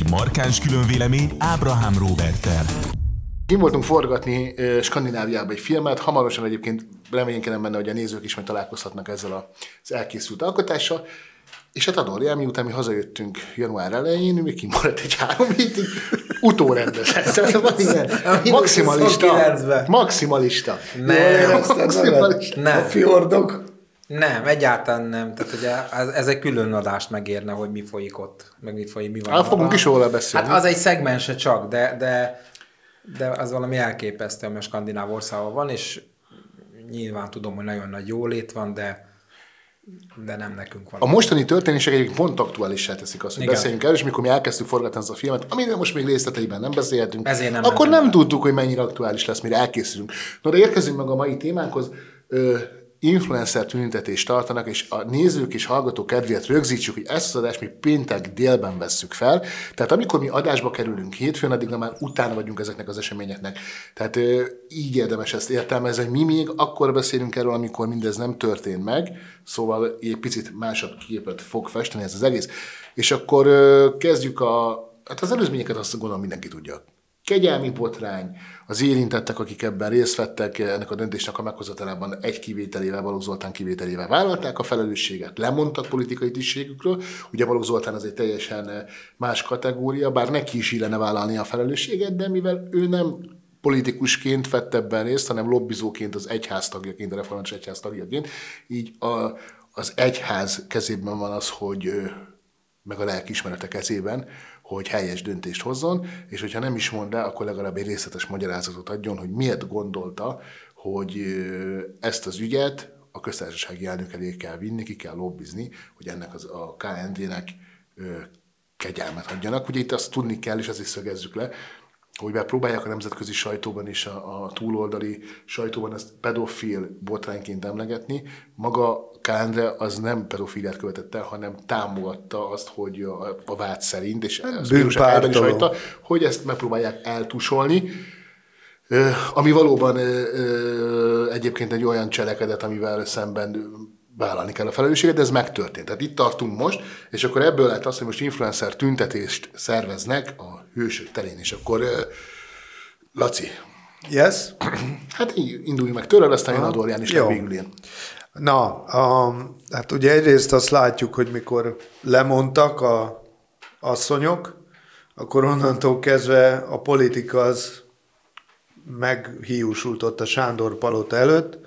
Egy markáns különvélemény Ábrahám Robertel. Kim voltunk forgatni Skandináviába egy filmet, hamarosan egyébként reménykedem benne, hogy a nézők is majd találkozhatnak ezzel az elkészült alkotással, és hát Adorján, miután mi hazajöttünk január elején, még kimaradt egy három hétig, utórendezett. Szóval ilyen maximalista. Maximalista. Nem, maximalista. nem. A fiordok. Nem, egyáltalán nem. Tehát ugye ez, ez egy külön adást megérne, hogy mi folyik ott, meg mi folyik, mi van. Hát fogunk is róla beszélni. Hát az egy szegmense csak, de, de, de az valami elképesztő, a skandináv országban van, és nyilván tudom, hogy nagyon nagy jólét van, de de nem nekünk van. A mostani történések egyébként pont aktuálissá teszik azt, hogy Igen. beszéljünk el, és mikor mi elkezdtük forgatni ezt a filmet, amiről most még részleteiben nem beszélhetünk, Ezért nem akkor mentem nem el. tudtuk, hogy mennyire aktuális lesz, mire elkészülünk. No, de érkezünk meg a mai témánkhoz. Ö, influencer tüntetést tartanak, és a nézők és hallgatók kedvéért rögzítsük, hogy ezt az adást mi péntek délben vesszük fel. Tehát amikor mi adásba kerülünk hétfőn, addigra már utána vagyunk ezeknek az eseményeknek. Tehát így érdemes ezt értelmezni, hogy mi még akkor beszélünk erről, amikor mindez nem történt meg, szóval egy picit másabb képet fog festeni ez az egész. És akkor kezdjük a, hát az előzményeket azt gondolom mindenki tudja kegyelmi botrány, az érintettek, akik ebben részt vettek, ennek a döntésnek a meghozatalában egy kivételével, Balogh Zoltán kivételével vállalták a felelősséget, lemondtak politikai tisztségükről. Ugye Balogh Zoltán az egy teljesen más kategória, bár neki is illene vállalni a felelősséget, de mivel ő nem politikusként vett ebben részt, hanem lobbizóként, az egyház tagjaként, a református egyház tagjaként, így a, az egyház kezében van az, hogy meg a lelkiismerete kezében, hogy helyes döntést hozzon, és hogyha nem is mond rá, akkor legalább egy részletes magyarázatot adjon, hogy miért gondolta, hogy ezt az ügyet a köztársasági elnök elé kell vinni, ki kell lobbizni, hogy ennek az, a KND-nek kegyelmet adjanak. Ugye itt azt tudni kell, és ezt is szögezzük le, hogy bár próbálják a nemzetközi sajtóban és a, a túloldali sajtóban ezt pedofil botrányként emlegetni, maga Kándre az nem pedofiliát követett el, hanem támogatta azt, hogy a, a vád szerint, és bíróság elben is hagyta, hogy ezt megpróbálják eltusolni, ami valóban egyébként egy olyan cselekedet, amivel szemben vállalni kell a felelősséget, de ez megtörtént. Tehát itt tartunk most, és akkor ebből lehet az, hogy most influencer tüntetést szerveznek a hősök terén, és akkor Laci, Yes? hát így induljunk meg tőled, aztán jön Adorján is, Jó. meg végül én. Na, a, hát ugye egyrészt azt látjuk, hogy mikor lemondtak a asszonyok, akkor onnantól kezdve a politika az meghiúsult ott a Sándor palota előtt,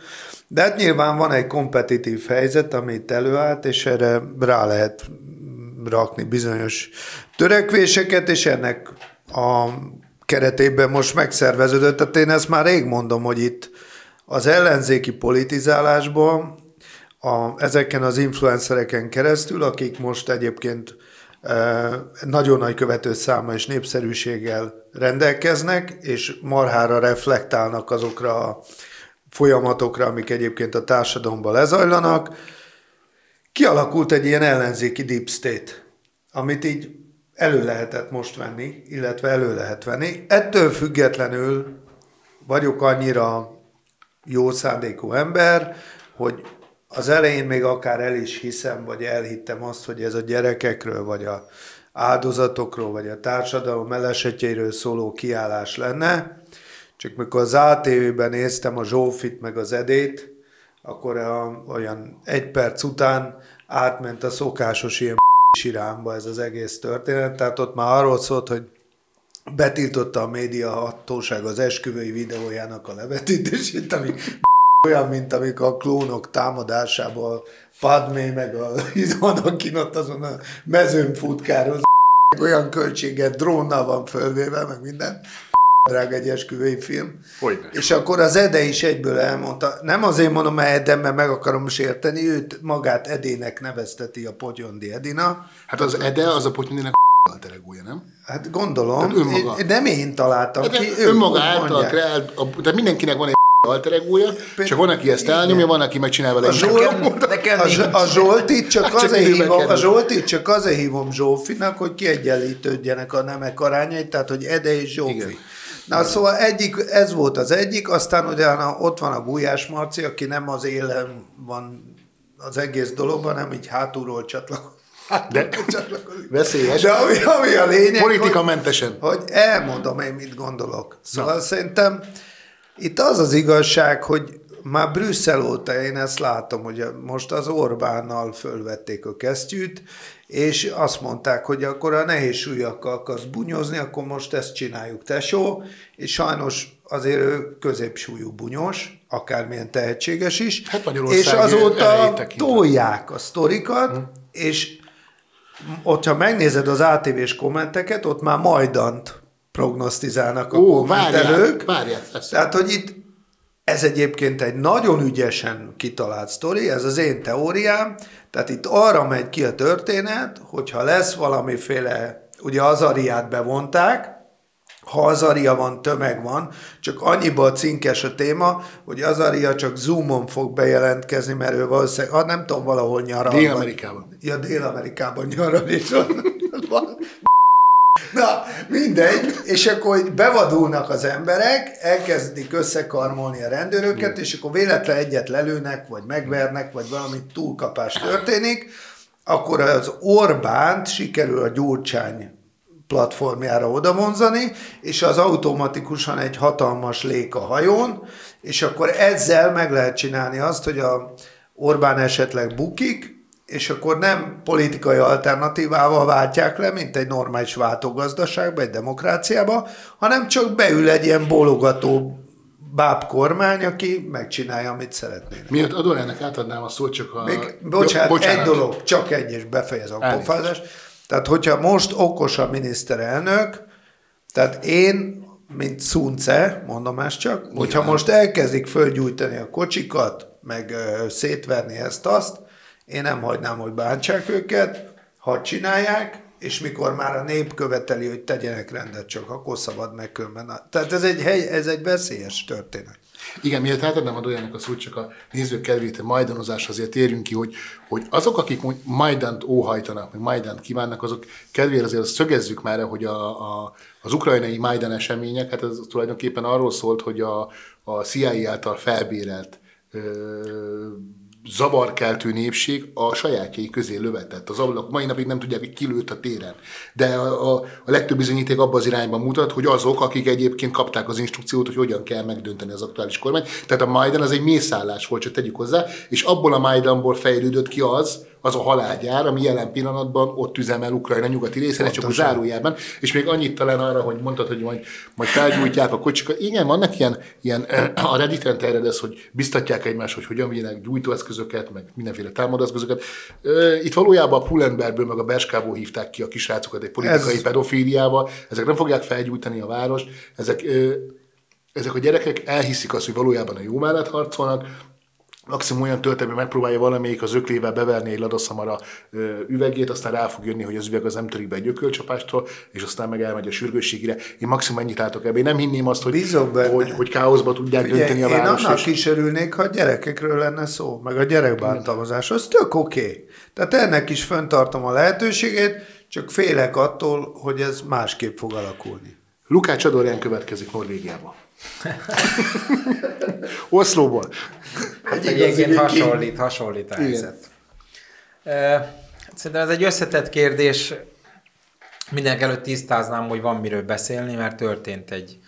de hát nyilván van egy kompetitív helyzet, ami itt előállt, és erre rá lehet rakni bizonyos törekvéseket, és ennek a keretében most megszerveződött. Tehát én ezt már rég mondom, hogy itt az ellenzéki politizálásban a, ezeken az influencereken keresztül, akik most egyébként e, nagyon nagy követőszáma és népszerűséggel rendelkeznek, és marhára reflektálnak azokra a folyamatokra, amik egyébként a társadalomban lezajlanak, kialakult egy ilyen ellenzéki deep state, amit így elő lehetett most venni, illetve elő lehet venni. Ettől függetlenül vagyok annyira jó szándékú ember, hogy az elején még akár el is hiszem, vagy elhittem azt, hogy ez a gyerekekről, vagy a áldozatokról, vagy a társadalom elesetjeiről szóló kiállás lenne. Csak mikor az ATV-ben néztem a Zsófit meg az Edét, akkor olyan egy perc után átment a szokásos ilyen irányba ez az egész történet. Tehát ott már arról szólt, hogy betiltotta a média hatóság az esküvői videójának a levetítését, ami olyan, mint amikor a klónok támadásában Padmé meg a Anakin ott azon a mezőn futkároz, olyan költséget drónnal van fölvéve, meg minden drága egy esküvői film. Hogyne. És akkor az Ede is egyből elmondta, nem azért mondom, mert Ede, mert meg akarom sérteni, őt magát Edének nevezteti a Potyondi Edina. Hát az Ede, az a Potyoninek alter egója, nem? Hát gondolom, Tehát önmaga. nem én találtam Hát ki, de önmaga által kreált, tehát mindenkinek van egy alter egója, csak van, aki ezt elnyomja, van, aki megcsinál vele A, Zsolt, Nekem a, Zsoltit csak, Hát azért hívom, a Zsoltit csak azért hívom Zsófinak, hogy kiegyenlítődjenek a nemek arányai, tehát hogy Ede és Zsófi. Igen. Na szóval egyik, ez volt az egyik, aztán utána ott van a Gulyás Marci, aki nem az élen van az egész dologban, hanem így hátulról csatlakozik De veszélyes. De ami, ami a lényeg, Politikamentesen. Hogy, hogy elmondom én, mit gondolok. Szóval Na. szerintem itt az az igazság, hogy már Brüsszel óta én ezt látom, hogy most az Orbánnal fölvették a kesztyűt, és azt mondták, hogy akkor a nehéz súlyakkal akarsz bunyozni, akkor most ezt csináljuk, tesó, és sajnos azért ő középsúlyú bunyos, akármilyen tehetséges is, Hát és azóta tolják a sztorikat, hmm. és ott, ha megnézed az ATV-s kommenteket, ott már majdant prognosztizálnak a Ó, kommentelők. Várják, várják, Tehát, hogy itt ez egyébként egy nagyon ügyesen kitalált sztori, ez az én teóriám, tehát itt arra megy ki a történet, hogyha lesz valamiféle, ugye Azariát bevonták, ha Azaria van, tömeg van, csak annyiba cinkes a téma, hogy Azaria csak Zoomon fog bejelentkezni, mert ő valószínűleg, ha nem tudom, valahol nyaral. Dél-Amerikában. Ja, Dél-Amerikában nyaral, és van. Na, mindegy, és akkor hogy bevadulnak az emberek, elkezdik összekarmolni a rendőröket, és akkor véletlen egyet lelőnek, vagy megvernek, vagy valami túlkapás történik, akkor az Orbánt sikerül a Gyurcsány platformjára odavonzani, és az automatikusan egy hatalmas lék a hajón, és akkor ezzel meg lehet csinálni azt, hogy a Orbán esetleg bukik, és akkor nem politikai alternatívával váltják le, mint egy normális váltógazdaságban, egy demokráciába, hanem csak beül egy ilyen bologató báb kormány, aki megcsinálja, amit szeretnének. Miért Adorának átadnám a szót, csak a... Még, bocsánat, bocsánat, egy dolog, csak egy, és befejezem a pofázást. Tehát, hogyha most okos a miniszterelnök, tehát én, mint szunce, mondom ezt csak, Nyilván. hogyha most elkezdik fölgyújtani a kocsikat, meg ö, szétverni ezt-azt, én nem hagynám, hogy bántsák őket, ha csinálják, és mikor már a nép követeli, hogy tegyenek rendet, csak akkor szabad megkülönben. Tehát ez egy, hely, ez egy veszélyes történet. Igen, miért átadnám a Dojának a szót, csak a nézők kedvét a majdanozás azért térjünk ki, hogy, hogy azok, akik Majdant óhajtanak, meg Majdant kívánnak, azok kedvére azért szögezzük már, hogy a, a, az ukrajnai Majdan események, hát ez tulajdonképpen arról szólt, hogy a, a CIA által felbérelt ö, zavarkeltő népség a sajátjai közé lövetett. Az ablak mai napig nem tudják, hogy kilőtt a téren. De a, a, a legtöbb bizonyíték abban az irányban mutat, hogy azok, akik egyébként kapták az instrukciót, hogy hogyan kell megdönteni az aktuális kormány. Tehát a Majdan az egy mészállás volt, csak tegyük hozzá, és abból a Majdanból fejlődött ki az, az a halálgyár, ami jelen pillanatban ott üzemel Ukrajna nyugati részén, csak a zárójában. És még annyit talán arra, hogy mondtad, hogy majd, majd felgyújtják a kocsikat. Igen, vannak ilyen, ilyen a Reddit-en terjed hogy biztatják egymást, hogy hogyan vigyenek gyújtóeszközöket, meg mindenféle támadóeszközöket. Itt valójában a Pulenberből, meg a Beskából hívták ki a kisrácokat egy politikai Ez... pedofíliával. Ezek nem fogják felgyújtani a város. Ezek ezek a gyerekek elhiszik azt, hogy valójában a jó mellett harcolnak, maximum olyan töltemű megpróbálja valamelyik az öklével beverni egy ladaszamara üvegét, aztán rá fog jönni, hogy az üveg az nem törik be egy ökölcsapástól, és aztán meg elmegy a sürgősségére. Én maximum ennyit látok ebbe. Én nem hinném azt, hogy, hogy, hogy káoszba tudják Ugye, dönteni a város. Én annak is örülnék, ha a gyerekekről lenne szó, meg a gyerekbántalmazás. Az tök oké. Okay. Tehát ennek is föntartom a lehetőségét, csak félek attól, hogy ez másképp fog alakulni. Lukács Adorján következik Norvégiában. Oszlóból. Hát egyébként hasonlít, hasonlít a helyzet. Szerintem ez egy összetett kérdés. Mindenek előtt tisztáznám, hogy van miről beszélni, mert történt egy,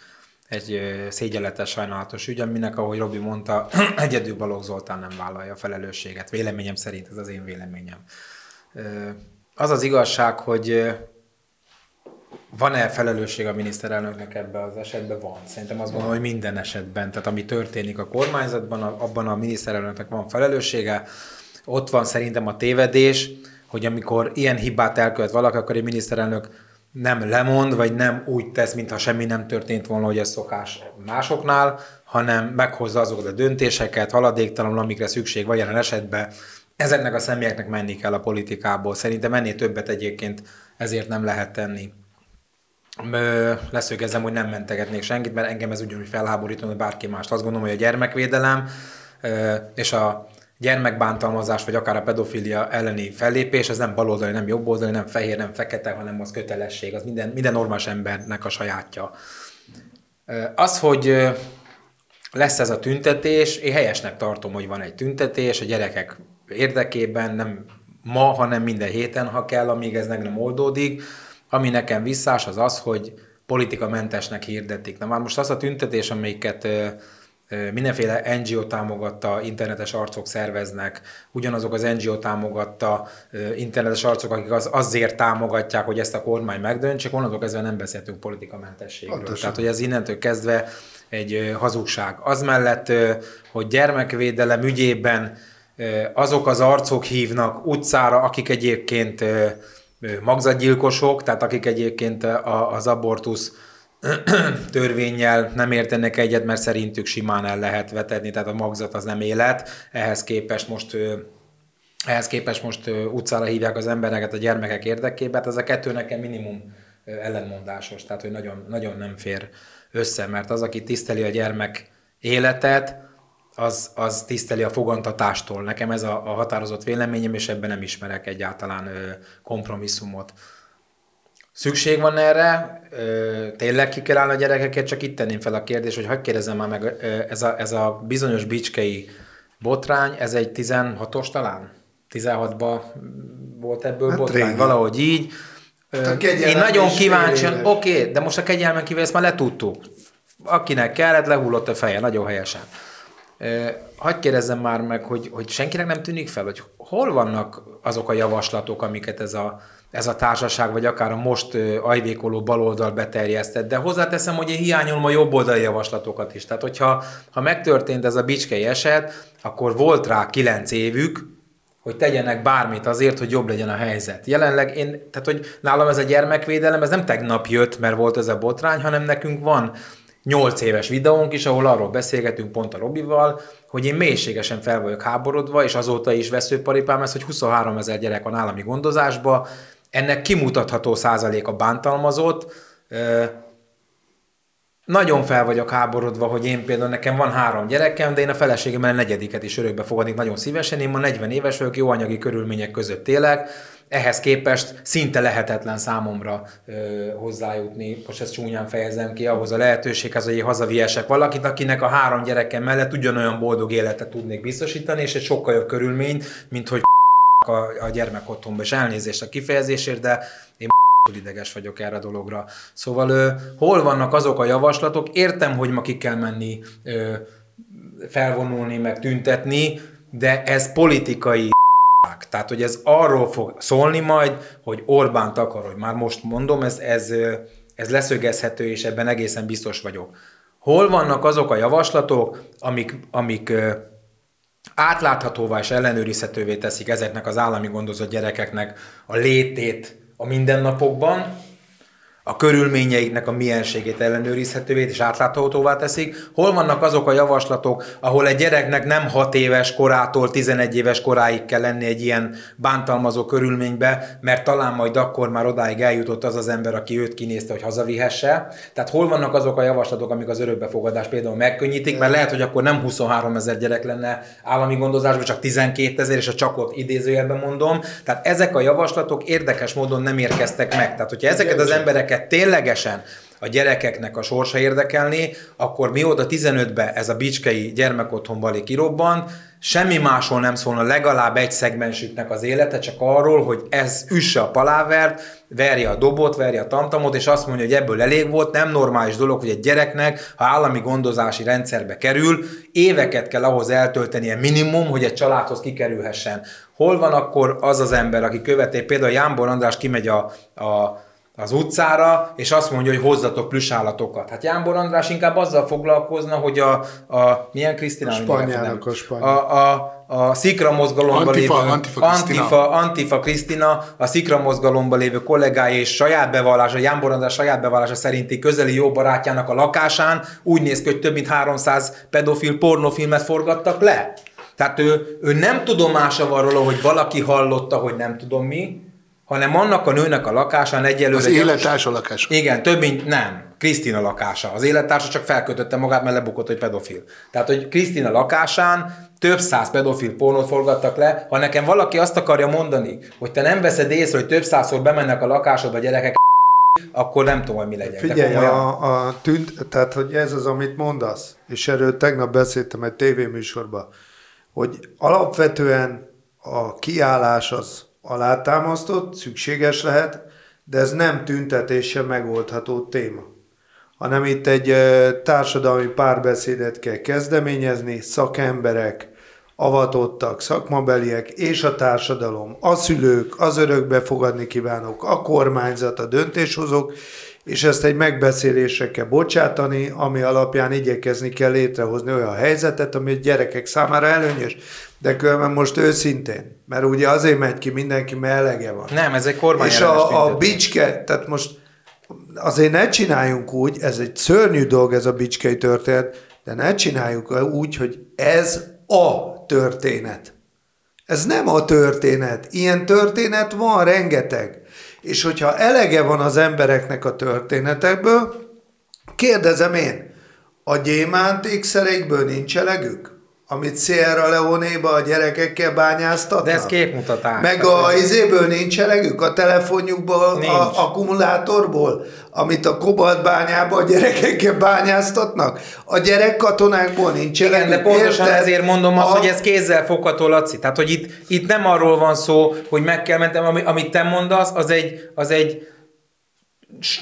egy szégyenletes, sajnálatos ügy, aminek, ahogy Robi mondta, egyedül Balogh Zoltán nem vállalja a felelősséget. Véleményem szerint ez az én véleményem. Az az igazság, hogy van-e felelősség a miniszterelnöknek ebben az esetben? Van. Szerintem azt gondolom, hogy minden esetben. Tehát ami történik a kormányzatban, abban a miniszterelnöknek van felelőssége. Ott van szerintem a tévedés, hogy amikor ilyen hibát elkövet valaki, akkor egy miniszterelnök nem lemond, vagy nem úgy tesz, mintha semmi nem történt volna, hogy ez szokás másoknál, hanem meghozza azokat a döntéseket, haladéktalanul, amikre szükség van jelen esetben. Ezeknek a személyeknek menni kell a politikából. Szerintem ennél többet egyébként ezért nem lehet tenni leszögezem, hogy nem mentegetnék senkit, mert engem ez ugyanúgy hogy bárki mást. Azt gondolom, hogy a gyermekvédelem és a gyermekbántalmazás, vagy akár a pedofilia elleni fellépés, az nem baloldali, nem jobboldali, nem fehér, nem fekete, hanem az kötelesség, az minden, minden normális embernek a sajátja. Az, hogy lesz ez a tüntetés, én helyesnek tartom, hogy van egy tüntetés, a gyerekek érdekében nem ma, hanem minden héten, ha kell, amíg ez meg nem oldódik. Ami nekem visszás, az az, hogy politikamentesnek hirdetik. Na már most az a tüntetés, amelyiket mindenféle NGO támogatta, internetes arcok szerveznek, ugyanazok az NGO támogatta internetes arcok, akik az, azért támogatják, hogy ezt a kormány megdöntsék, onnantól kezdve nem beszéltünk politikamentességről. Pontosan. Tehát, hogy ez innentől kezdve egy hazugság. Az mellett, hogy gyermekvédelem ügyében azok az arcok hívnak utcára, akik egyébként magzatgyilkosok, tehát akik egyébként az abortusz törvényel nem értenek egyet, mert szerintük simán el lehet vetetni, tehát a magzat az nem élet. Ehhez képest most ehhez képest most utcára hívják az embereket a gyermekek érdekében, hát ez a kettő nekem minimum ellenmondásos, tehát hogy nagyon, nagyon nem fér össze, mert az, aki tiszteli a gyermek életet, az, az tiszteli a fogantatástól. Nekem ez a, a határozott véleményem, és ebben nem ismerek egyáltalán ö, kompromisszumot. Szükség van erre, ö, tényleg ki kell állni a gyerekeket, csak itt tenném fel a kérdést, hogy hagyd kérdezem már meg, ö, ez, a, ez a bizonyos bicskei botrány, ez egy 16-os talán? 16-ban volt ebből hát botrány, régen. valahogy így. Hát Én nagyon kíváncsian, oké, okay, de most a kegyelmen kívül ezt már letudtuk. Akinek kellett, lehullott a feje, nagyon helyesen. Hagy kérdezzem már meg, hogy, hogy senkinek nem tűnik fel, hogy hol vannak azok a javaslatok, amiket ez a, ez a társaság, vagy akár a most ajvékoló baloldal beterjesztett, de hozzáteszem, hogy én hiányolom a jobboldali javaslatokat is. Tehát, hogyha ha megtörtént ez a bicskei eset, akkor volt rá kilenc évük, hogy tegyenek bármit azért, hogy jobb legyen a helyzet. Jelenleg én, tehát hogy nálam ez a gyermekvédelem, ez nem tegnap jött, mert volt ez a botrány, hanem nekünk van 8 éves videónk is, ahol arról beszélgetünk pont a Robival, hogy én mélységesen fel vagyok háborodva, és azóta is veszőparipám ez, hogy 23 ezer gyerek van állami gondozásba, ennek kimutatható százalék a bántalmazott, nagyon fel vagyok háborodva, hogy én például nekem van három gyerekem, de én a feleségemmel a negyediket is örökbe fogadnék nagyon szívesen. Én ma 40 éves vagyok, jó anyagi körülmények között élek, ehhez képest szinte lehetetlen számomra ö, hozzájutni, most ezt csúnyán fejezem ki, ahhoz a lehetőséghez, hogy én hazaviesek valakit, akinek a három gyerekem mellett ugyanolyan boldog életet tudnék biztosítani, és egy sokkal jobb körülményt, mint hogy a, a gyermek otthonba, és elnézést a kifejezésért, de én ideges vagyok erre a dologra. Szóval ö, hol vannak azok a javaslatok? Értem, hogy ma ki kell menni ö, felvonulni, meg tüntetni, de ez politikai tehát, hogy ez arról fog szólni majd, hogy Orbán akar, hogy már most mondom, ez, ez, ez leszögezhető, és ebben egészen biztos vagyok. Hol vannak azok a javaslatok, amik, amik átláthatóvá és ellenőrizhetővé teszik ezeknek az állami gondozott gyerekeknek a létét a mindennapokban, a körülményeiknek a mienségét ellenőrizhetővé és átláthatóvá teszik. Hol vannak azok a javaslatok, ahol egy gyereknek nem 6 éves korától 11 éves koráig kell lenni egy ilyen bántalmazó körülménybe, mert talán majd akkor már odáig eljutott az az ember, aki őt kinézte, hogy hazavihesse. Tehát hol vannak azok a javaslatok, amik az örökbefogadás például megkönnyítik, mert lehet, hogy akkor nem 23 ezer gyerek lenne állami gondozásban, csak 12 ezer, és a csakot idézőjelben mondom. Tehát ezek a javaslatok érdekes módon nem érkeztek meg. Tehát, hogyha ezeket az embereket akiket ténylegesen a gyerekeknek a sorsa érdekelni, akkor mióta 15-ben ez a bicskei gyermekotthonbali kirobbant, semmi másról nem szólna legalább egy szegmensüknek az élete, csak arról, hogy ez üsse a palávert, verje a dobot, verje a tamtamot, és azt mondja, hogy ebből elég volt, nem normális dolog, hogy egy gyereknek, ha állami gondozási rendszerbe kerül, éveket kell ahhoz eltöltenie minimum, hogy egy családhoz kikerülhessen. Hol van akkor az az ember, aki követé, például Jánbor András kimegy a, a az utcára, és azt mondja, hogy hozzatok állatokat. Hát Jánbor András inkább azzal foglalkozna, hogy a, a milyen Krisztina? A Spanyának a Spanyol. A, a, a Szikra mozgalomban Antifa, lévő Antifa, Antifa, Antifa Krisztina, a Szikra mozgalomban lévő kollégája és saját bevallása, Jánbor András saját bevallása szerinti közeli jó barátjának a lakásán úgy néz ki, hogy több mint 300 pedofil pornofilmet forgattak le. Tehát ő, ő nem tudomása van róla, hogy valaki hallotta, hogy nem tudom mi, hanem annak a nőnek a lakásán egyelőre... Az élettársa lakása. Igen, több mint nem. Krisztina lakása. Az élettársa csak felkötötte magát, mert lebukott, hogy pedofil. Tehát, hogy Krisztina lakásán több száz pedofil pornót forgattak le. Ha nekem valaki azt akarja mondani, hogy te nem veszed észre, hogy több százszor bemennek a lakásodba gyerekek, akkor nem tudom, hogy mi legyen. Figyelj, a, a tűnt, tehát, hogy ez az, amit mondasz, és erről tegnap beszéltem egy tévéműsorban, hogy alapvetően a kiállás az alátámasztott, szükséges lehet, de ez nem tüntetéssel megoldható téma. Hanem itt egy társadalmi párbeszédet kell kezdeményezni, szakemberek, avatottak, szakmabeliek és a társadalom, a szülők, az örökbefogadni kívánok, a kormányzat, a döntéshozók, és ezt egy megbeszélésre kell bocsátani, ami alapján igyekezni kell létrehozni olyan helyzetet, ami a gyerekek számára előnyös. De különben most őszintén, mert ugye azért megy ki mindenki, mert elege van. Nem, ez egy kormány És a, a bicske, tehát most azért ne csináljunk úgy, ez egy szörnyű dolog ez a bicskei történet, de ne csináljuk úgy, hogy ez a történet. Ez nem a történet. Ilyen történet van rengeteg. És hogyha elege van az embereknek a történetekből, kérdezem én, a gyémánt ékszerékből nincs elegük? Amit Sierra Leone-ba a gyerekekkel bányáztatnak. De ez képmutatás. Meg a izéből nincs elegük, a telefonjukból, nincs. a akkumulátorból, amit a kobaltbányába a gyerekekkel bányáztatnak. A gyerekkatonákból nincs Igen, elegük. de pontosan Érted? ezért mondom azt, a... hogy ez kézzel fogható, Laci. Tehát, hogy itt, itt nem arról van szó, hogy meg kell mentem, ami, amit te mondasz, az egy, az egy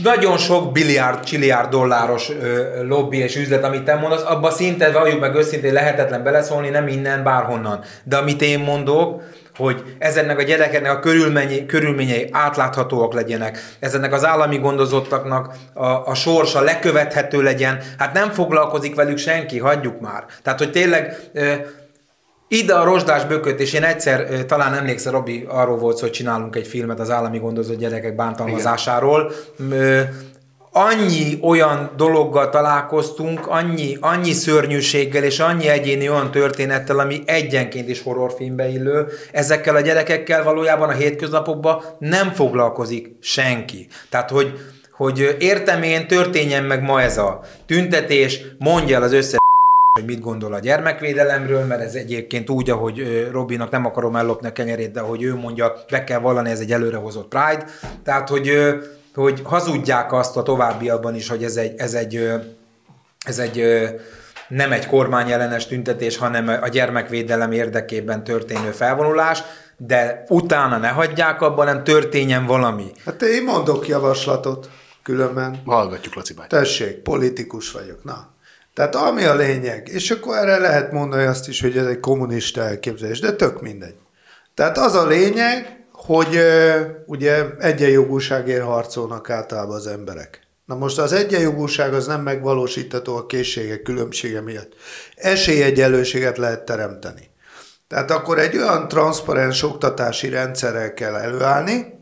nagyon sok biliárd, csiliárd dolláros ö, lobby és üzlet, amit te mondasz, abban szinte, valljuk meg őszintén lehetetlen beleszólni, nem innen, bárhonnan. De amit én mondok, hogy ezeknek a gyerekeknek a körülményei, körülményei átláthatóak legyenek, ezeknek az állami gondozottaknak a, a sorsa lekövethető legyen, hát nem foglalkozik velük senki, hagyjuk már. Tehát, hogy tényleg ö, ide a rozsdás bököt, és én egyszer, talán emlékszel, Robi, arról volt szó, hogy csinálunk egy filmet az állami gondozott gyerekek bántalmazásáról. Igen. Annyi olyan dologgal találkoztunk, annyi, annyi szörnyűséggel és annyi egyéni olyan történettel, ami egyenként is horrorfilmbe illő. Ezekkel a gyerekekkel valójában a hétköznapokban nem foglalkozik senki. Tehát, hogy, hogy értem én, történjen meg ma ez a tüntetés, mondja el az összes hogy mit gondol a gyermekvédelemről, mert ez egyébként úgy, ahogy Robinak nem akarom ellopni a kenyerét, de ahogy ő mondja, be kell vallani, ez egy előrehozott Pride. Tehát, hogy, hogy hazudják azt a továbbiakban is, hogy ez egy, ez egy, ez egy nem egy kormányellenes tüntetés, hanem a gyermekvédelem érdekében történő felvonulás, de utána ne hagyják abban, nem történjen valami. Hát én mondok javaslatot, különben. Hallgatjuk, Laci báty. Tessék, politikus vagyok, na. Tehát ami a lényeg, és akkor erre lehet mondani azt is, hogy ez egy kommunista elképzelés, de tök mindegy. Tehát az a lényeg, hogy ugye egyenjogúságért harcolnak általában az emberek. Na most az egyenjogúság az nem megvalósítható a készségek különbsége miatt. Esélyegyenlőséget lehet teremteni. Tehát akkor egy olyan transzparens oktatási rendszerrel kell előállni,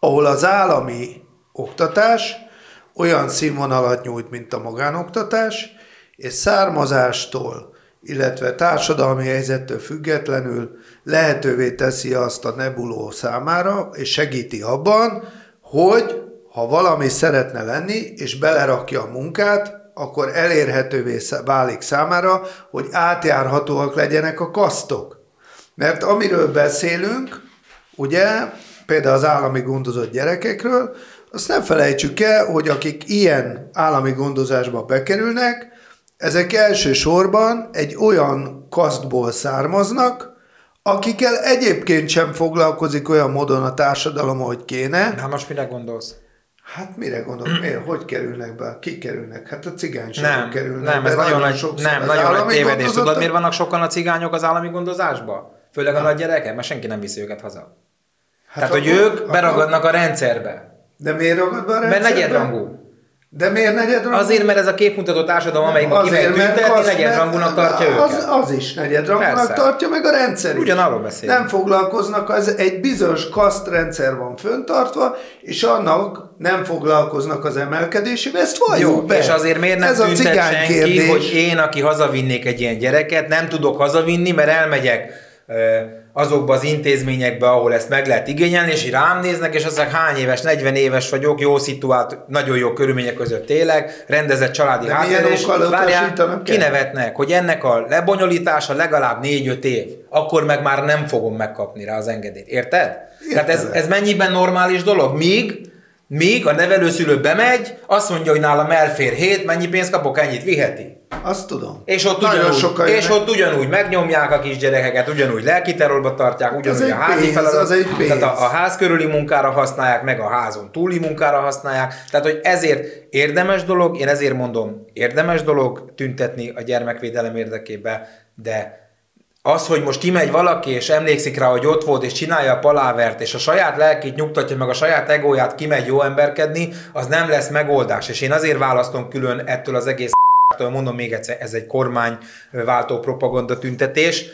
ahol az állami oktatás olyan színvonalat nyújt, mint a magánoktatás, és származástól, illetve társadalmi helyzettől függetlenül lehetővé teszi azt a nebuló számára, és segíti abban, hogy ha valami szeretne lenni, és belerakja a munkát, akkor elérhetővé válik számára, hogy átjárhatóak legyenek a kasztok. Mert amiről beszélünk, ugye, például az állami gondozott gyerekekről, azt nem felejtsük el, hogy akik ilyen állami gondozásba bekerülnek, ezek elsősorban egy olyan kasztból származnak, akikkel egyébként sem foglalkozik olyan módon a társadalom, ahogy kéne. Na most mire gondolsz? Hát mire gondolok? Miért? Hogy kerülnek be? Ki kerülnek? Hát a cigányságok nem, kerülnek Nem, be. ez nagyon, nagy, nem, Az nagyon nagy tévedés. Tudod, miért vannak sokan a cigányok az állami gondozásba? Főleg a nagy gyerekek, mert senki nem viszi őket haza. Hát Tehát, hogy akkor- ők beragadnak a rendszerbe. De miért ragad be a Mert rendszerbe? negyedrangú. De miért negyedrangú? Azért, mert ez a képmutató társadalom, amelyikben kimegy Azért, mert tüntetni, azt- negyedrangúnak tartja az, őket. Az is negyedrangúnak Persze. tartja, meg a rendszer is. Ugyanarról beszélünk. Nem foglalkoznak, az egy bizonyos kasztrendszer van föntartva, és annak nem foglalkoznak az emelkedésével, ezt valljuk Jó, be. és azért miért nem Ez a tüntet cigány senki, kérdés. hogy én, aki hazavinnék egy ilyen gyereket, nem tudok hazavinni, mert elmegyek azokba az intézményekbe, ahol ezt meg lehet igényelni, és így rám néznek, és azt mondják, hány éves, 40 éves vagyok, jó szituált, nagyon jó körülmények között élek, rendezett családi háttér, és várjál, kinevetnek, hogy ennek a lebonyolítása legalább 4-5 év, akkor meg már nem fogom megkapni rá az engedélyt. Érted? Tehát ez, ez mennyiben normális dolog? Míg Míg a nevelőszülő bemegy, azt mondja, hogy nálam elfér hét, mennyi pénzt kapok, ennyit viheti. Azt tudom. És ott, Nagyon ugyanúgy, és ott ugyanúgy megnyomják a kisgyerekeket, ugyanúgy lelkiterrorba tartják, ugyanúgy a házi pénz, feladat, az egy pénz. tehát a, a ház körüli munkára használják, meg a házon túli munkára használják. Tehát, hogy ezért érdemes dolog, én ezért mondom, érdemes dolog tüntetni a gyermekvédelem érdekébe, de az, hogy most kimegy valaki, és emlékszik rá, hogy ott volt, és csinálja a palávert, és a saját lelkét nyugtatja, meg a saját egóját kimegy jó emberkedni, az nem lesz megoldás. És én azért választom külön ettől az egész mondom még egyszer, ez egy kormányváltó propaganda tüntetés,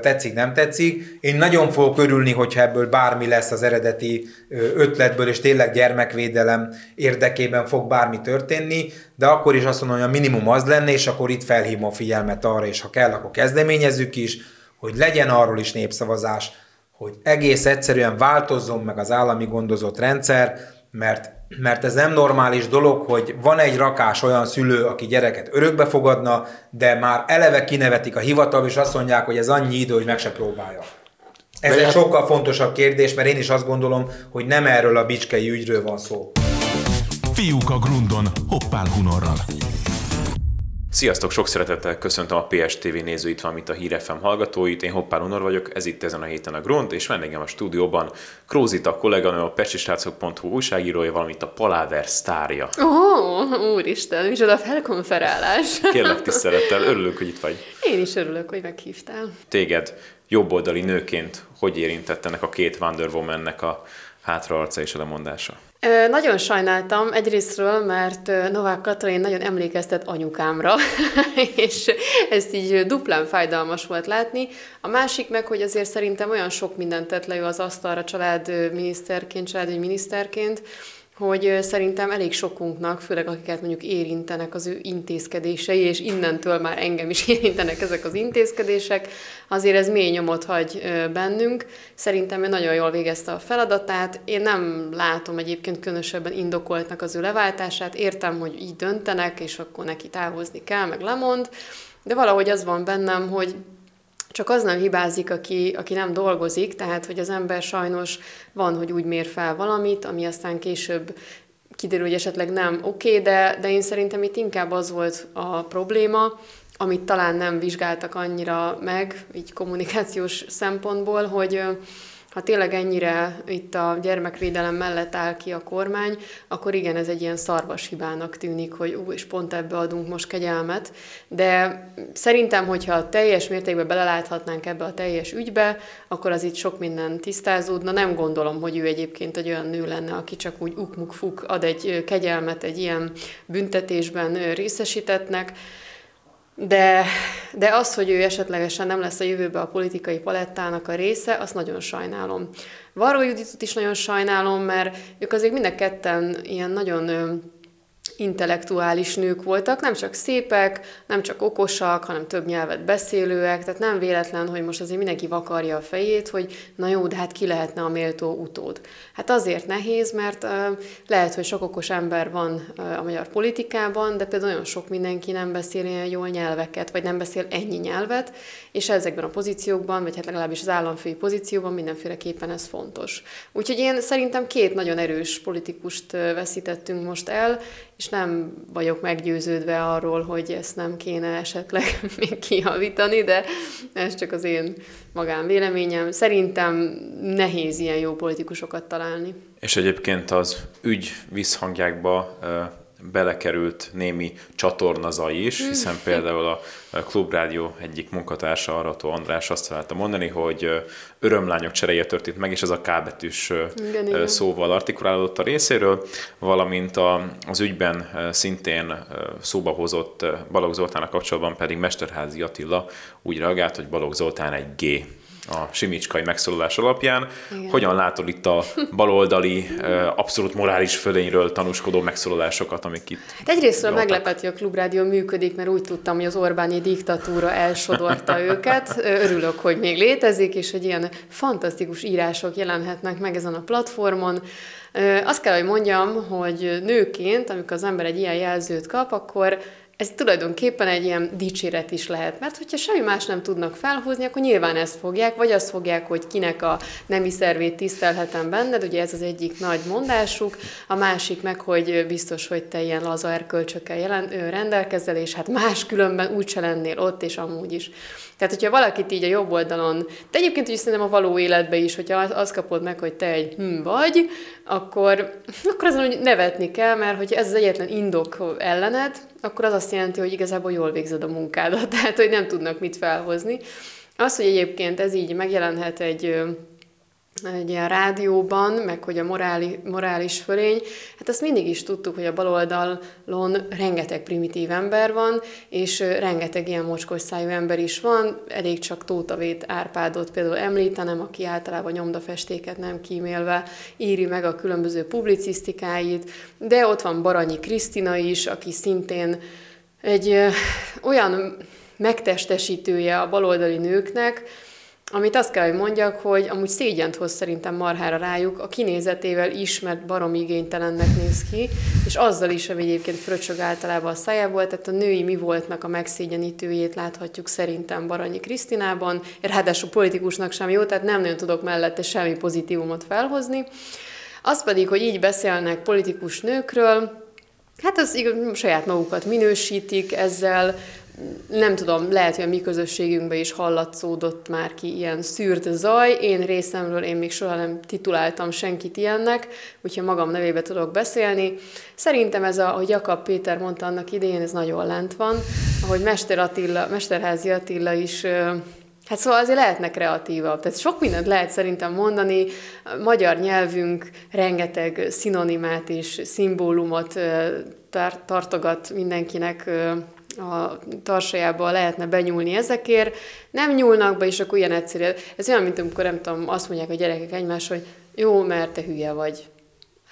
tetszik, nem tetszik. Én nagyon fogok örülni, hogyha ebből bármi lesz az eredeti ötletből, és tényleg gyermekvédelem érdekében fog bármi történni, de akkor is azt mondom, hogy a minimum az lenne, és akkor itt felhívom a figyelmet arra, és ha kell, akkor kezdeményezzük is, hogy legyen arról is népszavazás, hogy egész egyszerűen változzon meg az állami gondozott rendszer, mert, mert ez nem normális dolog, hogy van egy rakás olyan szülő, aki gyereket örökbe fogadna, de már eleve kinevetik a hivatal, és azt mondják, hogy ez annyi idő, hogy meg se próbálja. Ez De egy hát- sokkal fontosabb kérdés, mert én is azt gondolom, hogy nem erről a bicskei ügyről van szó. Fiúk a grundon, hoppál hunorral. Sziasztok, sok szeretettel köszöntöm a PSTV nézőit, itt a Hír FM hallgatóit. Én Hoppár Unor vagyok, ez itt ezen a héten a Gront, és vendégem a stúdióban Krózita kolléganő, a pestisrácok.hu újságírója, valamint a Paláver sztárja. Ó, úristen, micsoda felkonferálás. Kérlek tisztelettel, örülök, hogy itt vagy. Én is örülök, hogy meghívtál. Téged jobboldali nőként hogy érintett ennek a két Wonder Woman-nek a hátraarca és a lemondása? Nagyon sajnáltam egyrésztről, mert Novák Katalin nagyon emlékeztet anyukámra, és ezt így duplán fájdalmas volt látni. A másik meg, hogy azért szerintem olyan sok mindent tett le az asztalra családminiszterként, családügyi miniszterként, hogy szerintem elég sokunknak, főleg akiket mondjuk érintenek az ő intézkedései, és innentől már engem is érintenek ezek az intézkedések, azért ez mély nyomot hagy bennünk. Szerintem ő nagyon jól végezte a feladatát. Én nem látom egyébként különösebben indokoltnak az ő leváltását. Értem, hogy így döntenek, és akkor neki távozni kell, meg lemond, de valahogy az van bennem, hogy csak az nem hibázik, aki, aki nem dolgozik, tehát hogy az ember sajnos van, hogy úgy mér fel valamit, ami aztán később kiderül, hogy esetleg nem oké, okay, de, de én szerintem itt inkább az volt a probléma, amit talán nem vizsgáltak annyira meg, így kommunikációs szempontból, hogy ha tényleg ennyire itt a gyermekvédelem mellett áll ki a kormány, akkor igen, ez egy ilyen szarvas hibának tűnik, hogy ú, és pont ebbe adunk most kegyelmet. De szerintem, hogyha teljes mértékben beleláthatnánk ebbe a teljes ügybe, akkor az itt sok minden tisztázódna. Nem gondolom, hogy ő egyébként egy olyan nő lenne, aki csak úgy ukmuk-fuk ad egy kegyelmet egy ilyen büntetésben részesítetnek. De, de az, hogy ő esetlegesen nem lesz a jövőben a politikai palettának a része, azt nagyon sajnálom. Varó Juditot is nagyon sajnálom, mert ők azért mind a ketten ilyen nagyon intellektuális nők voltak, nem csak szépek, nem csak okosak, hanem több nyelvet beszélőek, tehát nem véletlen, hogy most azért mindenki vakarja a fejét, hogy na jó, de hát ki lehetne a méltó utód. Hát azért nehéz, mert lehet, hogy sok okos ember van uh, a magyar politikában, de például nagyon sok mindenki nem beszél ilyen jól nyelveket, vagy nem beszél ennyi nyelvet, és ezekben a pozíciókban, vagy hát legalábbis az államfői pozícióban mindenféleképpen ez fontos. Úgyhogy én szerintem két nagyon erős politikust veszítettünk most el, és nem vagyok meggyőződve arról, hogy ezt nem kéne esetleg még kijavítani, de ez csak az én magánvéleményem. Szerintem nehéz ilyen jó politikusokat találni. És egyébként az ügy visszhangjákba belekerült némi csatornazai is, hiszen például a Klubrádió egyik munkatársa, Arató András azt találta mondani, hogy örömlányok cseréje történt meg, és ez a K betűs ö, Igen, szóval artikulálódott a részéről, valamint a, az ügyben szintén szóba hozott Balogh Zoltának kapcsolatban pedig Mesterházi Attila úgy reagált, hogy Balogh Zoltán egy G a Simicskai megszólalás alapján. Igen. Hogyan látod itt a baloldali, abszolút morális fölényről tanúskodó megszólalásokat, amik itt Hát egyrésztről voltak? meglepett, hogy a Klubrádió működik, mert úgy tudtam, hogy az Orbáni diktatúra elsodorta őket. Örülök, hogy még létezik, és hogy ilyen fantasztikus írások jelenhetnek meg ezen a platformon. Azt kell, hogy mondjam, hogy nőként, amikor az ember egy ilyen jelzőt kap, akkor ez tulajdonképpen egy ilyen dicséret is lehet, mert hogyha semmi más nem tudnak felhozni, akkor nyilván ezt fogják, vagy azt fogják, hogy kinek a nemi szervét tisztelhetem benned, ugye ez az egyik nagy mondásuk, a másik meg, hogy biztos, hogy te ilyen laza erkölcsökkel jelen, rendelkezel, és hát más különben úgyse lennél ott, és amúgy is. Tehát, hogyha valakit így a jobb oldalon, de egyébként is szerintem a való életben is, hogyha azt kapod meg, hogy te egy hm vagy, akkor, akkor azon hogy nevetni kell, mert hogyha ez az egyetlen indok ellened, akkor az azt jelenti, hogy igazából jól végzed a munkádat, tehát hogy nem tudnak mit felhozni. Az, hogy egyébként ez így megjelenhet egy egy ilyen rádióban, meg hogy a moráli, morális fölény, hát azt mindig is tudtuk, hogy a baloldalon rengeteg primitív ember van, és rengeteg ilyen mocskos szájú ember is van, elég csak Tótavét Árpádot például említenem, aki általában nyomdafestéket nem kímélve íri meg a különböző publicisztikáit, de ott van Baranyi Krisztina is, aki szintén egy olyan megtestesítője a baloldali nőknek, amit azt kell, hogy mondjak, hogy amúgy szégyent hoz szerintem marhára rájuk, a kinézetével is, mert barom igénytelennek néz ki, és azzal is, ami egyébként fröcsög általában a szájából, tehát a női mi voltnak a megszégyenítőjét láthatjuk szerintem Baranyi Krisztinában, ráadásul politikusnak sem jó, tehát nem nagyon tudok mellette semmi pozitívumot felhozni. Az pedig, hogy így beszélnek politikus nőkről, Hát az igaz, saját magukat minősítik ezzel, nem tudom, lehet, hogy a mi közösségünkben is hallatszódott már ki ilyen szűrt zaj. Én részemről én még soha nem tituláltam senkit ilyennek, úgyhogy magam nevébe tudok beszélni. Szerintem ez, a, ahogy Jakab Péter mondta annak idején, ez nagyon lent van. Ahogy Mester Attila, Mesterházi Attila is Hát szóval azért lehetnek kreatívabb. Tehát sok mindent lehet szerintem mondani. A magyar nyelvünk rengeteg szinonimát és szimbólumot tartogat mindenkinek a tarsajába lehetne benyúlni ezekért, nem nyúlnak be, és akkor ilyen egyszerű. Ez olyan, mint amikor nem tudom, azt mondják a gyerekek egymás, hogy jó, mert te hülye vagy.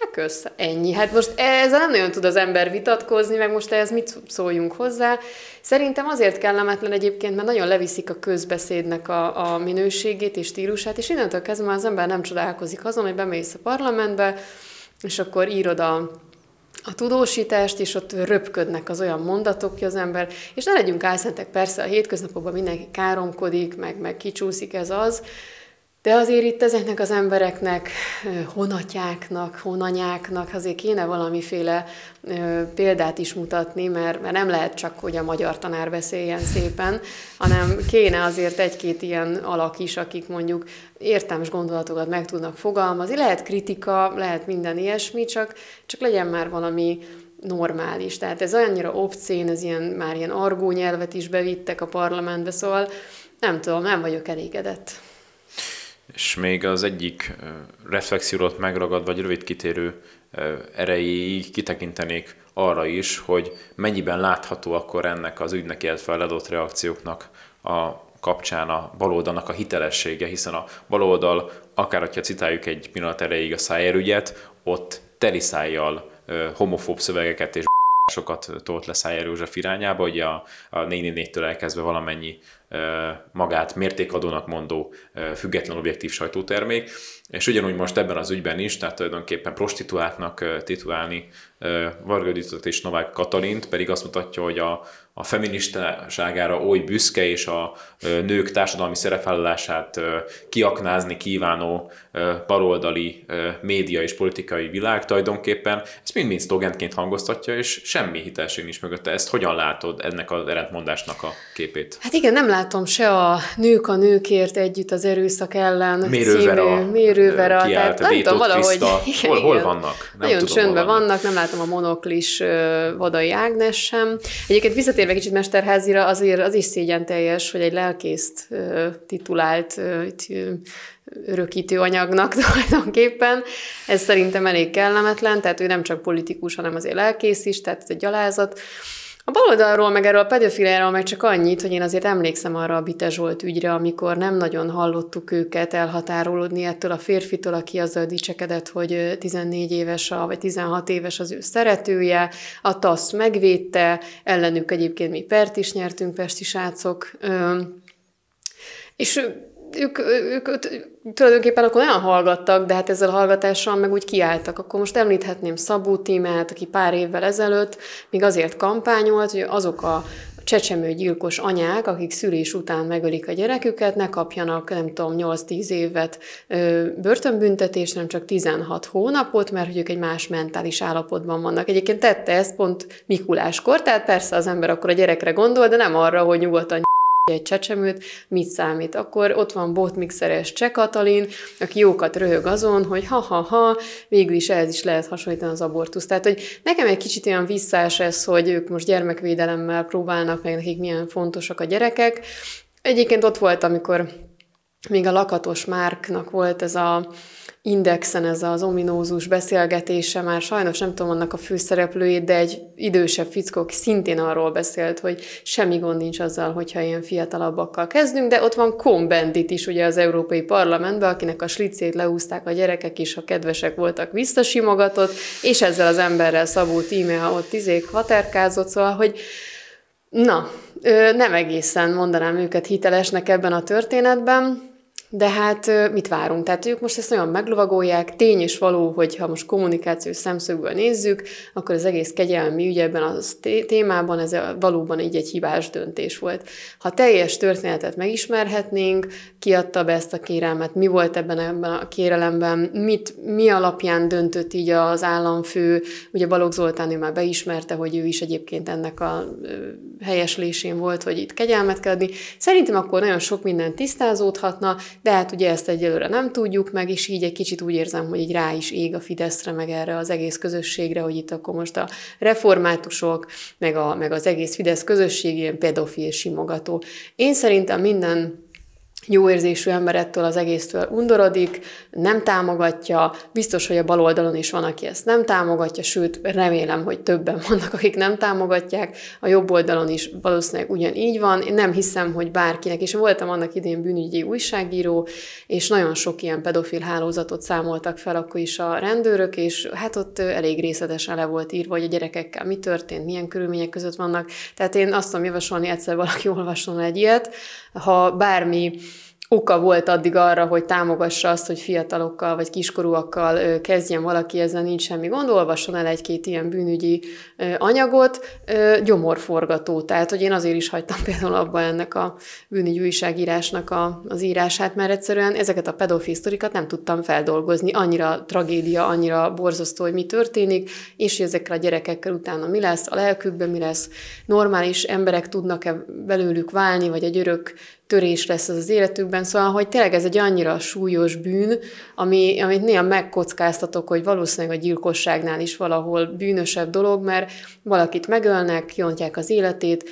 Hát kösz, ennyi. Hát most ezzel nem nagyon tud az ember vitatkozni, meg most ehhez mit szóljunk hozzá. Szerintem azért kellemetlen egyébként, mert nagyon leviszik a közbeszédnek a, a minőségét és stílusát, és innentől kezdve már az ember nem csodálkozik azon, hogy bemész a parlamentbe, és akkor írod a a tudósítást, és ott röpködnek az olyan mondatok, hogy az ember, és ne legyünk álszentek, persze a hétköznapokban mindenki káromkodik, meg, meg kicsúszik ez az, de azért itt ezeknek az embereknek, honatjáknak, honanyáknak azért kéne valamiféle példát is mutatni, mert, mert nem lehet csak, hogy a magyar tanár beszéljen szépen, hanem kéne azért egy-két ilyen alak is, akik mondjuk értelmes gondolatokat meg tudnak fogalmazni. Lehet kritika, lehet minden ilyesmi, csak, csak legyen már valami normális. Tehát ez annyira obszén, ez ilyen, már ilyen argó nyelvet is bevittek a parlamentbe, szóval nem tudom, nem vagyok elégedett. És még az egyik reflexiót megragad, vagy rövid kitérő erejéig kitekintenék arra is, hogy mennyiben látható akkor ennek az ügynek, illetve a ledott reakcióknak a kapcsán a baloldalnak a hitelessége, hiszen a baloldal, akár hogyha citáljuk egy pillanat erejéig a szájérügyet, ott teliszájjal homofób szövegeket és sokat tolt le Szájer József irányába, hogy a, a 444-től elkezdve valamennyi magát mértékadónak mondó független objektív sajtótermék, és ugyanúgy most ebben az ügyben is, tehát tulajdonképpen prostituáltnak titulálni Varga és Novák Katalint, pedig azt mutatja, hogy a, a feministáságára oly büszke és a nők társadalmi szerepvállalását kiaknázni kívánó baloldali média és politikai világ tulajdonképpen ezt mind-mind szlogentként hangoztatja, és semmi hitelség nincs mögötte. Ezt hogyan látod ennek az ellentmondásnak a képét? Hát igen, nem látom se a nők a nőkért együtt az erőszak ellen Mérővera, című, mérővera tehát nem tudom, valahogy... Igen, hol, hol vannak? Nem Nagyon tudom, csöndben vannak. vannak, nem látom a monoklis Vadai Ágnes sem. Egyébként visszatérve kicsit Mesterházira, azért az is szégyen teljes, hogy egy lelkészt titulált örökítő anyagnak tulajdonképpen. Ez szerintem elég kellemetlen, tehát ő nem csak politikus, hanem azért lelkész is, tehát ez egy gyalázat. A baloldalról, meg erről a pedofiliáról meg csak annyit, hogy én azért emlékszem arra a Bite Zsolt ügyre, amikor nem nagyon hallottuk őket elhatárolódni ettől a férfitől, aki azzal dicsekedett, hogy 14 éves, a, vagy 16 éves az ő szeretője, a TASZ megvédte, ellenük egyébként mi pert is nyertünk, pesti srácok, és ők, ők, ők tulajdonképpen akkor olyan hallgattak, de hát ezzel a hallgatással meg úgy kiálltak. Akkor most említhetném Szabó Tímát, aki pár évvel ezelőtt még azért kampányolt, hogy azok a csecsemőgyilkos anyák, akik szülés után megölik a gyereküket, ne kapjanak, nem tudom, 8-10 évet ö, börtönbüntetést, nem csak 16 hónapot, mert hogy ők egy más mentális állapotban vannak. Egyébként tette ezt pont Mikuláskor, tehát persze az ember akkor a gyerekre gondol, de nem arra, hogy nyugodtan egy csecsemőt, mit számít. Akkor ott van botmixeres Cseh Katalin, aki jókat röhög azon, hogy ha-ha-ha, végül is ehhez is lehet hasonlítani az abortusz. Tehát, hogy nekem egy kicsit olyan visszás ez, hogy ők most gyermekvédelemmel próbálnak, meg nekik milyen fontosak a gyerekek. Egyébként ott volt, amikor még a lakatos Márknak volt ez a Indexen ez az ominózus beszélgetése, már sajnos nem tudom annak a főszereplőjét, de egy idősebb fickó, aki szintén arról beszélt, hogy semmi gond nincs azzal, hogyha ilyen fiatalabbakkal kezdünk, de ott van Cohn-Bendit is ugye az Európai Parlamentben, akinek a slicét leúzták a gyerekek is, ha kedvesek voltak, visszasimogatott, és ezzel az emberrel Szabó Tíme ott izék haterkázott, szóval, hogy na, nem egészen mondanám őket hitelesnek ebben a történetben, de hát mit várunk? Tehát ők most ezt nagyon meglovagolják. Tény és való, hogy ha most kommunikációs szemszögből nézzük, akkor az egész kegyelmi ügy ebben a témában ez valóban így egy hibás döntés volt. Ha teljes történetet megismerhetnénk, kiadta be ezt a kérelmet, mi volt ebben, ebben a kérelemben, mit, mi alapján döntött így az államfő, ugye Balogh Zoltán ő már beismerte, hogy ő is egyébként ennek a helyeslésén volt, hogy itt kegyelmet kell adni. Szerintem akkor nagyon sok minden tisztázódhatna, de hát ugye ezt egyelőre nem tudjuk meg, és így egy kicsit úgy érzem, hogy így rá is ég a Fideszre, meg erre az egész közösségre, hogy itt akkor most a reformátusok, meg, a, meg az egész Fidesz közösség ilyen pedofil simogató. Én szerintem minden jó érzésű ember ettől az egésztől undorodik, nem támogatja, biztos, hogy a bal oldalon is van, aki ezt nem támogatja, sőt, remélem, hogy többen vannak, akik nem támogatják, a jobb oldalon is valószínűleg ugyanígy van. Én nem hiszem, hogy bárkinek, és voltam annak idén bűnügyi újságíró, és nagyon sok ilyen pedofil hálózatot számoltak fel akkor is a rendőrök, és hát ott elég részletesen le volt írva, hogy a gyerekekkel mi történt, milyen körülmények között vannak. Tehát én azt tudom javasolni, egyszer valaki olvasson egy ilyet, ha bármi oka volt addig arra, hogy támogassa azt, hogy fiatalokkal vagy kiskorúakkal kezdjen valaki, ezzel nincs semmi gond, olvasson el egy-két ilyen bűnügyi anyagot, gyomorforgató. Tehát, hogy én azért is hagytam például abba ennek a bűnügyi újságírásnak a, az írását, mert egyszerűen ezeket a pedofil sztorikat nem tudtam feldolgozni. Annyira tragédia, annyira borzasztó, hogy mi történik, és hogy ezekkel a gyerekekkel utána mi lesz, a lelkükben mi lesz, normális emberek tudnak-e belőlük válni, vagy egy örök törés lesz az az életükben, szóval, hogy tényleg ez egy annyira súlyos bűn, ami, amit néha megkockáztatok, hogy valószínűleg a gyilkosságnál is valahol bűnösebb dolog, mert valakit megölnek, kiontják az életét,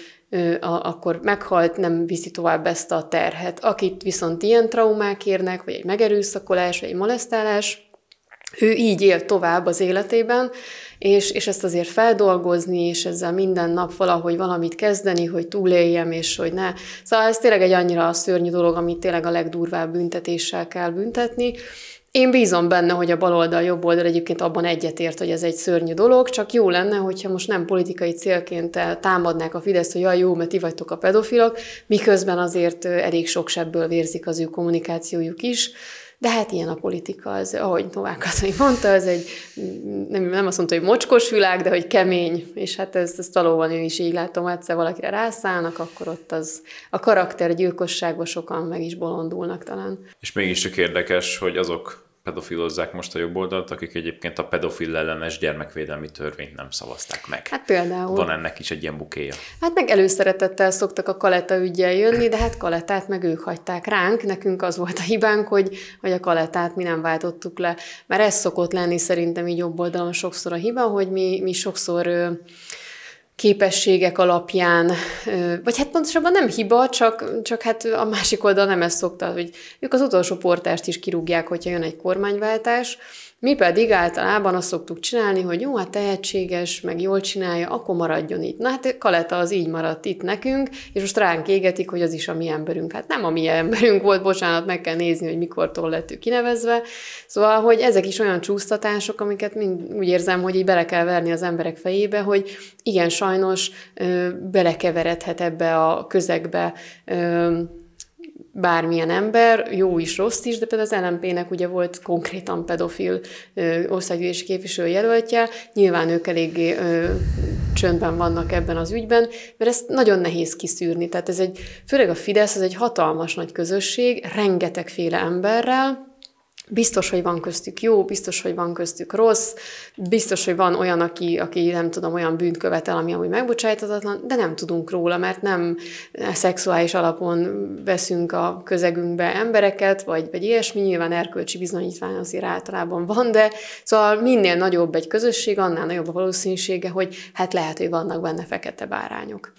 akkor meghalt, nem viszi tovább ezt a terhet. Akit viszont ilyen traumák érnek, vagy egy megerőszakolás, vagy egy molesztálás, ő így él tovább az életében, és, és ezt azért feldolgozni, és ezzel minden nap valahogy valamit kezdeni, hogy túléljem, és hogy ne. Szóval ez tényleg egy annyira szörnyű dolog, amit tényleg a legdurvább büntetéssel kell büntetni. Én bízom benne, hogy a baloldal, jobb oldal egyébként abban egyetért, hogy ez egy szörnyű dolog, csak jó lenne, hogyha most nem politikai célként támadnák a Fidesz, hogy jaj, jó, mert ti vagytok a pedofilok, miközben azért elég sok sebből vérzik az ő kommunikációjuk is. De hát ilyen a politika, az, ahogy Novák Katalin mondta, ez egy, nem, nem azt mondta, hogy mocskos világ, de hogy kemény, és hát ezt, ezt valóban én is így látom, egyszer valakire rászállnak, akkor ott az a karakter gyilkosságban sokan meg is bolondulnak talán. És mégiscsak érdekes, hogy azok pedofilozzák most a jobb oldalt, akik egyébként a pedofil ellenes gyermekvédelmi törvényt nem szavazták meg. Hát például. Van ennek is egy ilyen bukéja. Hát meg előszeretettel szoktak a Kaleta ügyel jönni, de hát Kaletát meg ők hagyták ránk. Nekünk az volt a hibánk, hogy, hogy a Kaletát mi nem váltottuk le. Mert ez szokott lenni szerintem így jobb oldalon sokszor a hiba, hogy mi, mi sokszor képességek alapján, vagy hát pontosabban nem hiba, csak, csak hát a másik oldal nem ezt szokta, hogy ők az utolsó portást is kirúgják, hogyha jön egy kormányváltás, mi pedig általában azt szoktuk csinálni, hogy jó, hát tehetséges, meg jól csinálja, akkor maradjon itt. Na hát Kaleta az így maradt itt nekünk, és most ránk égetik, hogy az is a mi emberünk. Hát nem a mi emberünk volt, bocsánat, meg kell nézni, hogy mikortól lett ő kinevezve. Szóval, hogy ezek is olyan csúsztatások, amiket mind úgy érzem, hogy így bele kell verni az emberek fejébe, hogy igen, sajnos ö, belekeveredhet ebbe a közegbe ö, bármilyen ember, jó is, rossz is, de például az LMP-nek ugye volt konkrétan pedofil országgyűlési képviselő jelöltje, nyilván ők eléggé ö, csöndben vannak ebben az ügyben, mert ezt nagyon nehéz kiszűrni. Tehát ez egy, főleg a Fidesz, ez egy hatalmas nagy közösség, rengetegféle emberrel, Biztos, hogy van köztük jó, biztos, hogy van köztük rossz, biztos, hogy van olyan, aki, aki nem tudom, olyan bűnt követel, ami amúgy megbocsájtatatlan, de nem tudunk róla, mert nem szexuális alapon veszünk a közegünkbe embereket, vagy, vagy ilyesmi, nyilván erkölcsi bizonyítvány azért általában van, de szóval minél nagyobb egy közösség, annál nagyobb a valószínűsége, hogy hát lehet, hogy vannak benne fekete bárányok.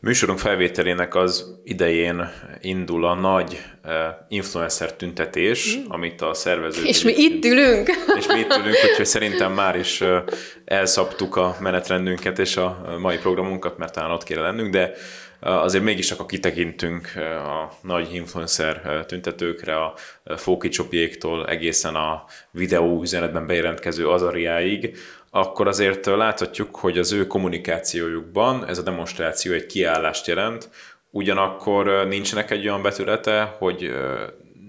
Műsorunk felvételének az idején indul a nagy uh, influencer tüntetés, mm. amit a szervezők... És mi itt ülünk! És mi itt ülünk, úgyhogy szerintem már is uh, elszabtuk a menetrendünket és a mai programunkat, mert talán ott kéne lennünk, de azért mégis akkor kitekintünk a nagy influencer tüntetőkre, a Fókicsopjéktól egészen a videó üzenetben bejelentkező Azariáig, akkor azért láthatjuk, hogy az ő kommunikációjukban ez a demonstráció egy kiállást jelent, ugyanakkor nincsenek egy olyan betülete, hogy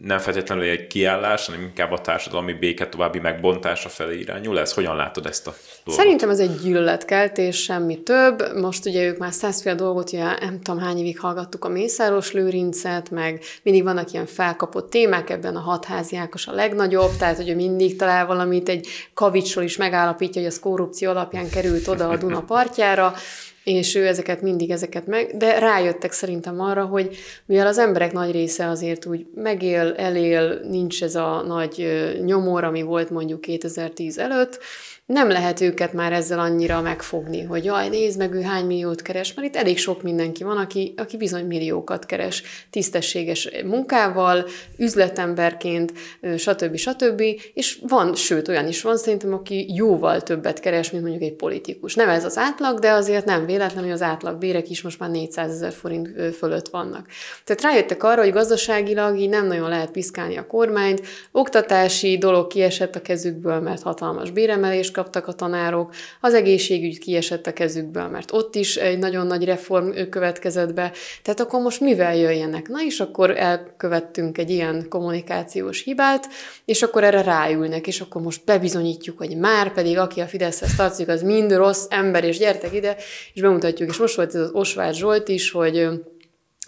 nem feltétlenül egy kiállás, hanem inkább a társadalmi béke további megbontása felé irányul. Ez hogyan látod ezt a dolgot? Szerintem ez egy gyűlöletkeltés, semmi több. Most ugye ők már százféle dolgot, ugye nem tudom hány évig hallgattuk a Mészáros Lőrincet, meg mindig vannak ilyen felkapott témák, ebben a hatházi Ákos a legnagyobb, tehát hogy ő mindig talál valamit, egy kavicsról is megállapítja, hogy az korrupció alapján került oda a Duna partjára és ő ezeket mindig ezeket meg, de rájöttek szerintem arra, hogy mivel az emberek nagy része azért úgy megél, elél, nincs ez a nagy nyomor, ami volt mondjuk 2010 előtt, nem lehet őket már ezzel annyira megfogni, hogy jaj, nézd meg, ő hány milliót keres, mert itt elég sok mindenki van, aki, aki bizony milliókat keres tisztességes munkával, üzletemberként, stb. stb. És van, sőt, olyan is van szerintem, aki jóval többet keres, mint mondjuk egy politikus. Nem ez az átlag, de azért nem véletlen, hogy az átlag bérek is most már 400 ezer forint fölött vannak. Tehát rájöttek arra, hogy gazdaságilag így nem nagyon lehet piszkálni a kormányt, oktatási dolog kiesett a kezükből, mert hatalmas béremelés kaptak a tanárok, az egészségügy kiesett a kezükből, mert ott is egy nagyon nagy reform következett be. Tehát akkor most mivel jöjjenek? Na és akkor elkövettünk egy ilyen kommunikációs hibát, és akkor erre ráülnek, és akkor most bebizonyítjuk, hogy már pedig aki a Fideszhez tartozik, az mind rossz ember, és gyertek ide, és bemutatjuk. És most volt ez az Osváth Zsolt is, hogy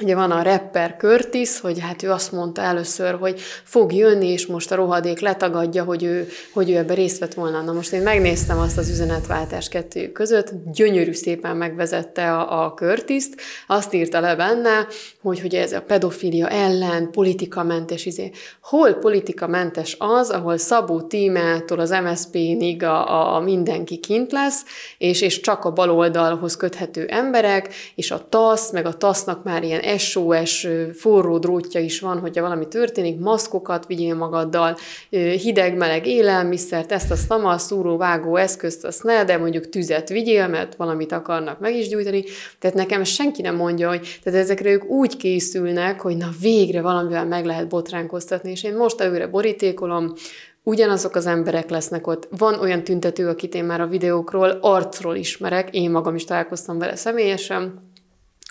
Ugye van a rapper Curtis, hogy hát ő azt mondta először, hogy fog jönni, és most a rohadék letagadja, hogy ő, hogy ő ebbe részt vett volna. Na most én megnéztem azt az üzenetváltás kettő között, gyönyörű szépen megvezette a, a Curtis-t, azt írta le benne, hogy, hogy ez a pedofilia ellen politikamentes izé. Hol politikamentes az, ahol Szabó Tímától az MSZP-ig a, a, a mindenki kint lesz, és, és csak a baloldalhoz köthető emberek, és a TASZ, meg a TASZ-nak már ilyen SOS forró drótja is van, hogyha valami történik, maszkokat vigyél magaddal, hideg-meleg élelmiszert, ezt, a szúró, vágó eszközt, azt ne, de mondjuk tüzet vigyél, mert valamit akarnak meg is gyújtani. Tehát nekem senki nem mondja, hogy tehát ezekre ők úgy készülnek, hogy na végre valamivel meg lehet botránkoztatni, és én most előre borítékolom, ugyanazok az emberek lesznek ott. Van olyan tüntető, akit én már a videókról, arcról ismerek, én magam is találkoztam vele személyesen,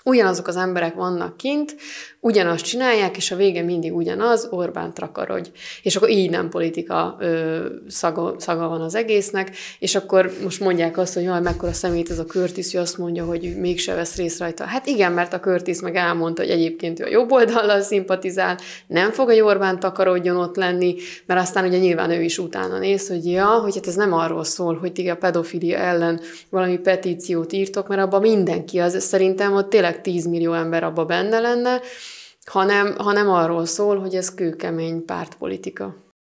ugyanazok az emberek vannak kint, ugyanazt csinálják, és a vége mindig ugyanaz, Orbán trakarodj. És akkor így nem politika ö, szaga, szaga van az egésznek, és akkor most mondják azt, hogy jaj, mekkora szemét ez a Curtis, hogy azt mondja, hogy mégse vesz részt rajta. Hát igen, mert a Curtis meg elmondta, hogy egyébként ő a jobb oldallal szimpatizál, nem fog a Orbán takarodjon ott lenni, mert aztán ugye nyilván ő is utána néz, hogy ja, hogy hát ez nem arról szól, hogy ti a pedofilia ellen valami petíciót írtok, mert abban mindenki az, szerintem ott tényleg 10 millió ember abba benne lenne, hanem, hanem arról szól, hogy ez kőkemény pártpolitika.